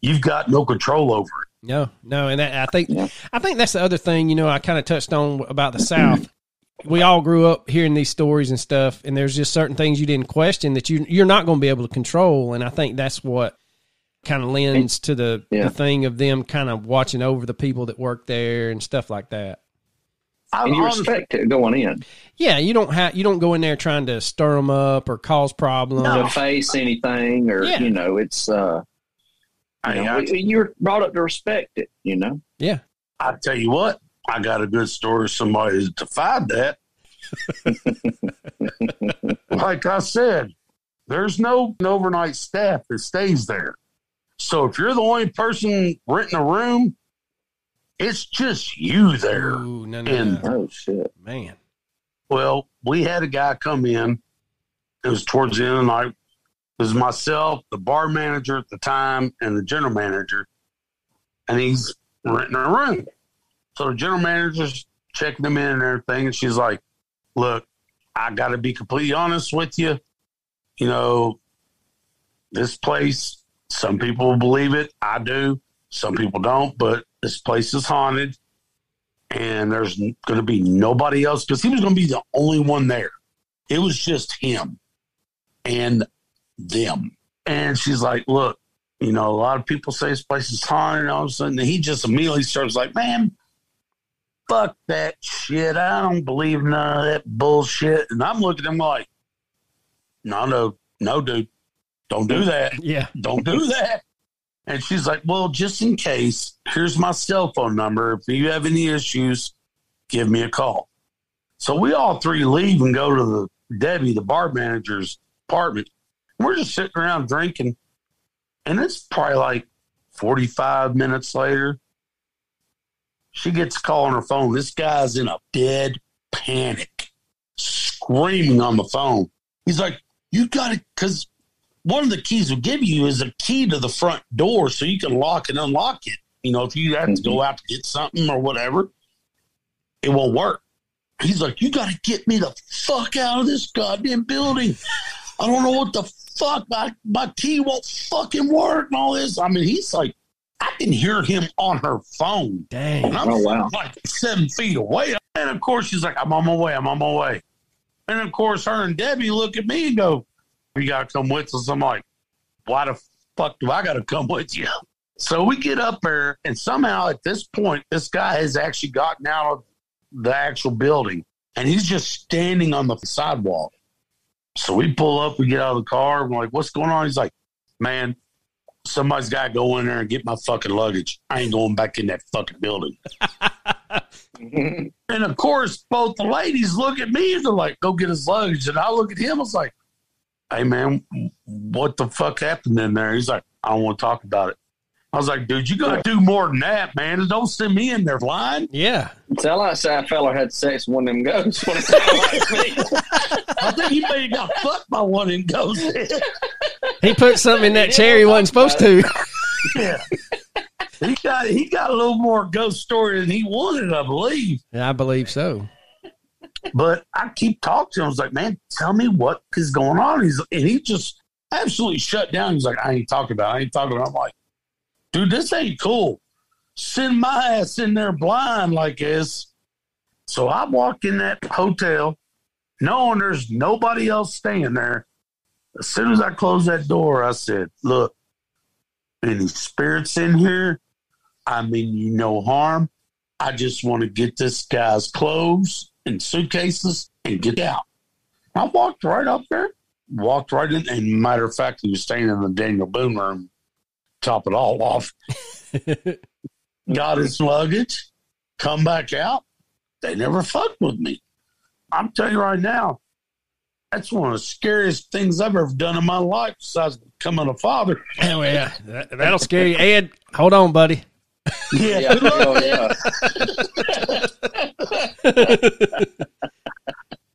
you've got no control over it. No, no, and that, I think Yeah. I think that's the other thing. You know, I kind of touched on about the South. We all grew up hearing these stories and stuff, and there's just certain things you didn't question that you you're not going to be able to control, and I think that's what kind of lends to the Yeah. the thing of them kind of watching over the people that work there and stuff like that. I and you respect it going in. Yeah, you don't have you don't go in there trying to stir them up or cause problems. to face anything or Yeah. you know it's uh you I, know, I, you're brought up to respect it you know Yeah, I tell you what, I got a good story. of Somebody that defied [laughs] that. like I said, there's no overnight staff that stays there. So if you're the only person renting a room, it's just you there. Ooh, no, no, And- no. oh shit man. Well, we had a guy come in. It was towards the end of the night. It was myself, the bar manager at the time, and the general manager. And he's renting a room. So the general manager's checking them in and everything. And she's like, Look, I got to be completely honest with you. you know, this place, some people believe it. I do. Some people don't, but this place is haunted and there's going to be nobody else because he was going to be the only one there. It was just him and them. And she's like, look, you know, a lot of people say this place is haunted. And all of a sudden, he just immediately starts like, man, fuck that shit. I don't believe none of that bullshit. And I'm looking at him like, no, no, no, dude, don't do that. [laughs] Yeah. Don't do that. And she's like, well, just in case, here's my cell phone number. If you have any issues, give me a call. So we all three leave and go to the Debbie, the bar manager's apartment. We're just sitting around drinking. And it's probably like 45 minutes later. She gets a call on her phone. This guy's in a dead panic, screaming on the phone. He's like, You got it. because one of the keys we give you is a key to the front door so you can lock and unlock it. You know, if you have to go mm-hmm. out to get something or whatever, it won't work. He's like, You got to get me the fuck out of this goddamn building. I don't know what the fuck. My, my key won't fucking work and all this. I mean, he's like, I can hear him on her phone. Dang. And I'm Oh, wow. like seven feet away. And of course, she's like, I'm on my way. I'm on my way. And of course, her and Debbie look at me and go, You got to come with us. I'm like, Why the fuck do I got to come with you? So we get up there, and somehow at this point, this guy has actually gotten out of the actual building and he's just standing on the sidewalk. So we pull up, we get out of the car, and we're like, What's going on? He's like, Man, somebody's got to go in there and get my fucking luggage. I ain't going back in that fucking building. [laughs] And of course, both the ladies look at me and they're like, go get his luggage. And I look at him, I was like, hey, man, what the fuck happened in there? He's like, I don't want to talk about it. I was like, dude, you got to do more than that, man. Don't send me in there blind. Yeah. Tell us that fella had sex with one of them ghosts. When it sounded like me. I think he may have got fucked by one of them ghosts. He put something in that chair he wasn't supposed to. [laughs] yeah. He got he got a little more ghost story than he wanted, I believe. Yeah, I believe so. But I keep talking to him. I was like, man, tell me what is going on. He's and he just absolutely shut down. He's like, I ain't talking about. It. I ain't talking about. It. I'm like, dude, this ain't cool. Send my ass in there blind like this. So I walk in that hotel, knowing there's nobody else staying there. As soon as I closed that door, I said, look, any spirits in here? I mean you no harm. I just want to get this guy's clothes and suitcases and get out. I walked right up there, walked right in, and matter of fact, he was staying in the Daniel Boone room. Top it all off, [laughs] got his luggage, come back out. They never fucked with me. I'm telling you right now, that's one of the scariest things I've ever done in my life besides becoming a father. Oh, yeah. That, that'll scare you. Ed, hold on, buddy. Yeah, Yeah, good oh, yeah. [laughs]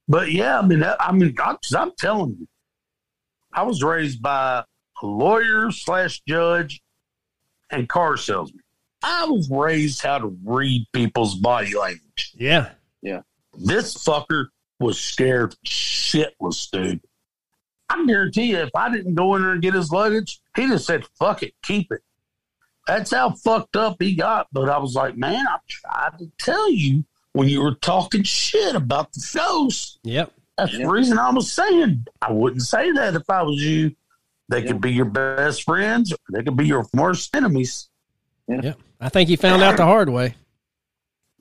But yeah, I mean, that, I mean, I, 'cause I'm telling you, I was raised by a lawyer slash judge and car salesman. I was raised how to read people's body language. Yeah. Yeah. This fucker was scared shitless, dude. I guarantee you, if I didn't go in there and get his luggage, he'd have said, fuck it, keep it. That's how fucked up he got. But I was like, man, I tried to tell you when you were talking shit about the ghost. Yep. That's Yeah. the reason I was saying I wouldn't say that if I was you. They Yeah. could be your best friends, or they could be your worst enemies. Yep. I think he found out the hard way.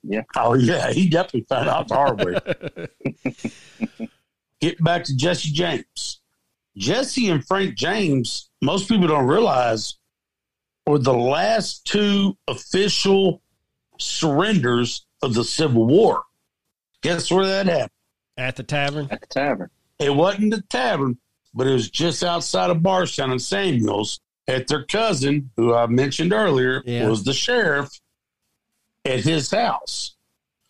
Yeah. Oh yeah, he definitely found out the hard way. [laughs] Get back to Jesse James. Jesse and Frank James, most people don't realize, were the last two official surrenders of the Civil War. Guess where that happened? At the tavern. At the tavern. It wasn't the tavern, but it was just outside of Bardstown and Samuels at their cousin, who I mentioned earlier, Yeah. was the sheriff at his house.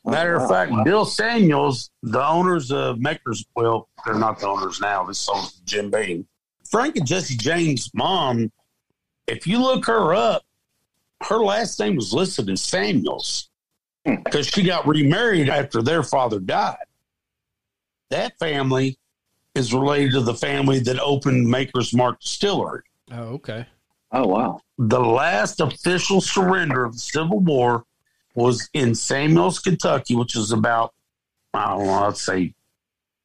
Matter Oh, of wow. fact, Bill Samuels, the owners of Makers, well, they're not the owners now. This sold to Jim Beam. Frank and Jesse James' mom, if you look her up, her last name was listed as Samuels Hmm. because she got remarried after their father died. That family is related to the family that opened Maker's Mark Distillery. Oh, okay. Oh wow. The last official surrender of the Civil War was in Samuels, Kentucky, which is about, I don't know, let's say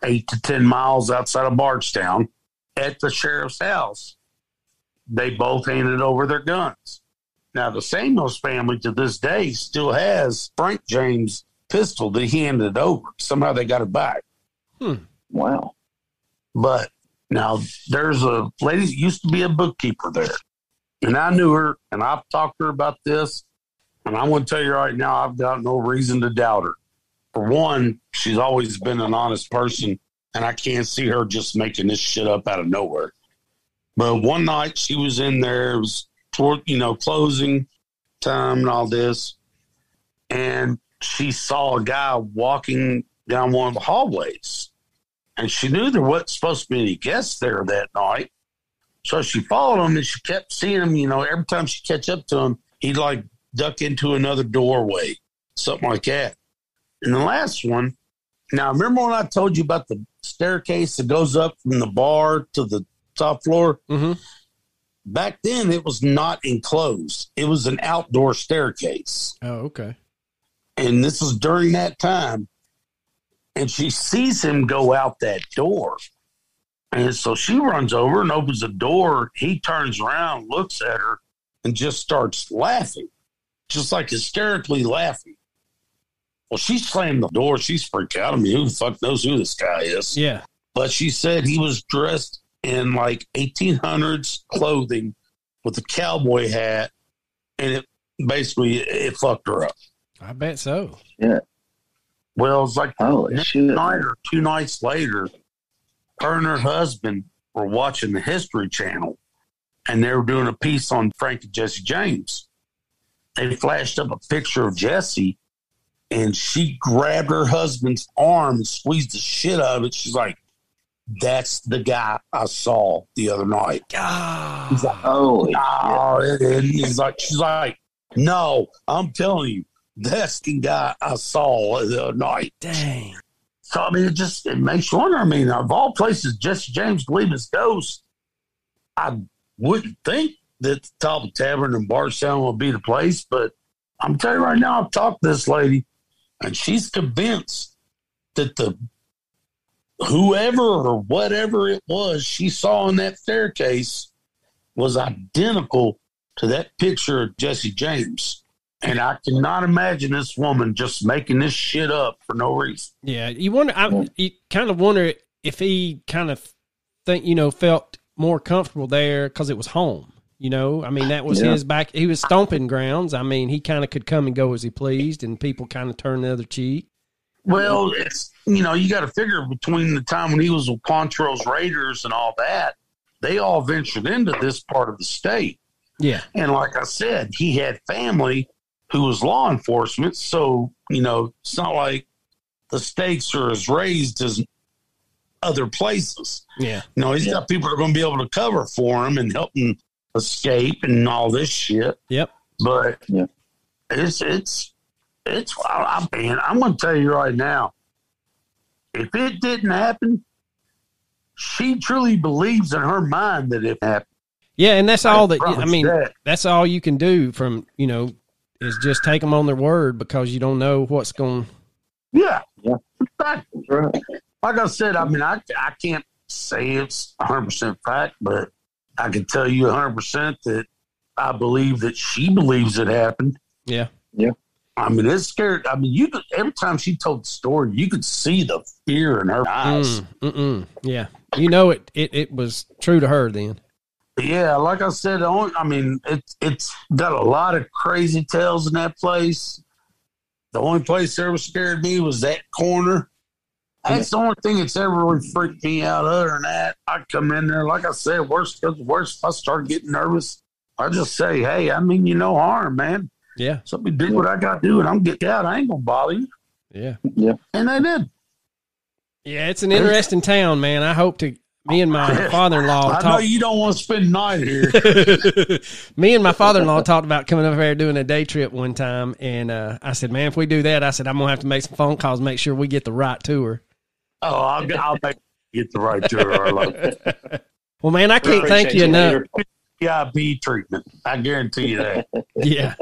eight to 10 miles outside of Bardstown at the sheriff's house. They both handed over their guns. Now, the Samuels family to this day still has Frank James' pistol that he handed over. Somehow they got it back. Wow. But now there's a lady that used to be a bookkeeper there. And I knew her and I've talked to her about this. And I'm going to tell you right now, I've got no reason to doubt her. For one, she's always been an honest person, and I can't see her just making this shit up out of nowhere. But one night she was in there, it was toward, you know, closing time and all this. And she saw a guy walking down one of the hallways and she knew there wasn't supposed to be any guests there that night. So she followed him and she kept seeing him, you know, every time she catch up to him, he'd like duck into another doorway, something like that. And the last one, now remember when I told you about the staircase that goes up from the bar to the top floor? Mm-hmm. Back then it was not enclosed. It was an outdoor staircase. Oh, okay. And this was during that time. And she sees him go out that door. And so she runs over and opens the door. He turns around, looks at her, and just starts laughing, just like hysterically laughing. Well, she slammed the door. She's freaked out. I mean, who the fuck knows who this guy is? Yeah. But she said he was dressed in like 1800s clothing with a cowboy hat, and it basically it fucked her up. I bet so. Well, it's like Holy next shit. night or two nights later, her and her husband were watching the History Channel, and they were doing a piece on Frank and Jesse James. They flashed up a picture of Jesse, and she grabbed her husband's arm and squeezed the shit out of it. She's like, "That's the guy I saw the other night." He's like, Holy "Oh," and and he's like, "She's like, no, I'm telling you, that's the guy I saw the other night." Dang. So I mean, it just it makes you wonder. I mean, of all places, Jesse James believe his ghost. I wouldn't think that the Talbot Tavern in Bardstown will be the place, but I'm telling you right now, I've talked to this lady, and she's convinced that the whoever or whatever it was she saw in that staircase was identical to that picture of Jesse James. And I cannot imagine this woman just making this shit up for no reason. Yeah, you wonder. I you kind of wonder if he kind of think you know felt more comfortable there because it was home. You know, I mean that was Yeah. his back. He was stomping grounds. I mean, he kind of could come and go as he pleased, and people kind of turned the other cheek. Well, it's you know you got to figure between the time when he was with Quantrill's Raiders and all that, they all ventured into this part of the state, Yeah, and like I said, he had family who was law enforcement, so you know it's not like the stakes are as raised as other places. yeah, You know, he's got people that are going to be able to cover for him and help him escape and all this shit. yep. But Yeah. it's it's it's. I I mean, I'm going to tell you right now, if it didn't happen, she truly believes in her mind that it happened. Yeah, and that's all that I mean. that. That's all you can do from you know is just take them on their word because you don't know what's going. Yeah, Yeah. Exactly. Right. Like I said, I mean, I I can't say it's 100 percent fact, but I can tell you 100 percent that I believe that she believes it happened. Yeah, yeah. I mean, it's scared. I mean, you could, every time she told the story, you could see the fear in her eyes. mm, mm-mm. yeah. You know it, it. It was true to her then. Yeah, like I said, I mean, it's it's got a lot of crazy tales in that place. The only place that ever scared me was that corner. That's the only thing that's ever really freaked me out. Other than that, I come in there, like I said, worst comes to worst. If I start getting nervous, I just say, "Hey, I mean you no harm, man. Yeah, Somebody do what I got to do, and I'm get out. I ain't gonna bother you." Yeah, yeah, And they did. yeah. It's an interesting town, man. I hope to. Me and my father-in-law I know you don't want to spend night here. [laughs] Me and my father-in-law talked about coming over here doing a day trip one time, and uh, I said, "Man, if we do that, I said I'm gonna have to make some phone calls, make sure we get the right tour." oh, I'll, I'll make get the right tour, Arlo. [laughs] well, man, I can't Appreciate thank you enough. Peter. PIP treatment. I guarantee you that. [laughs] Yeah.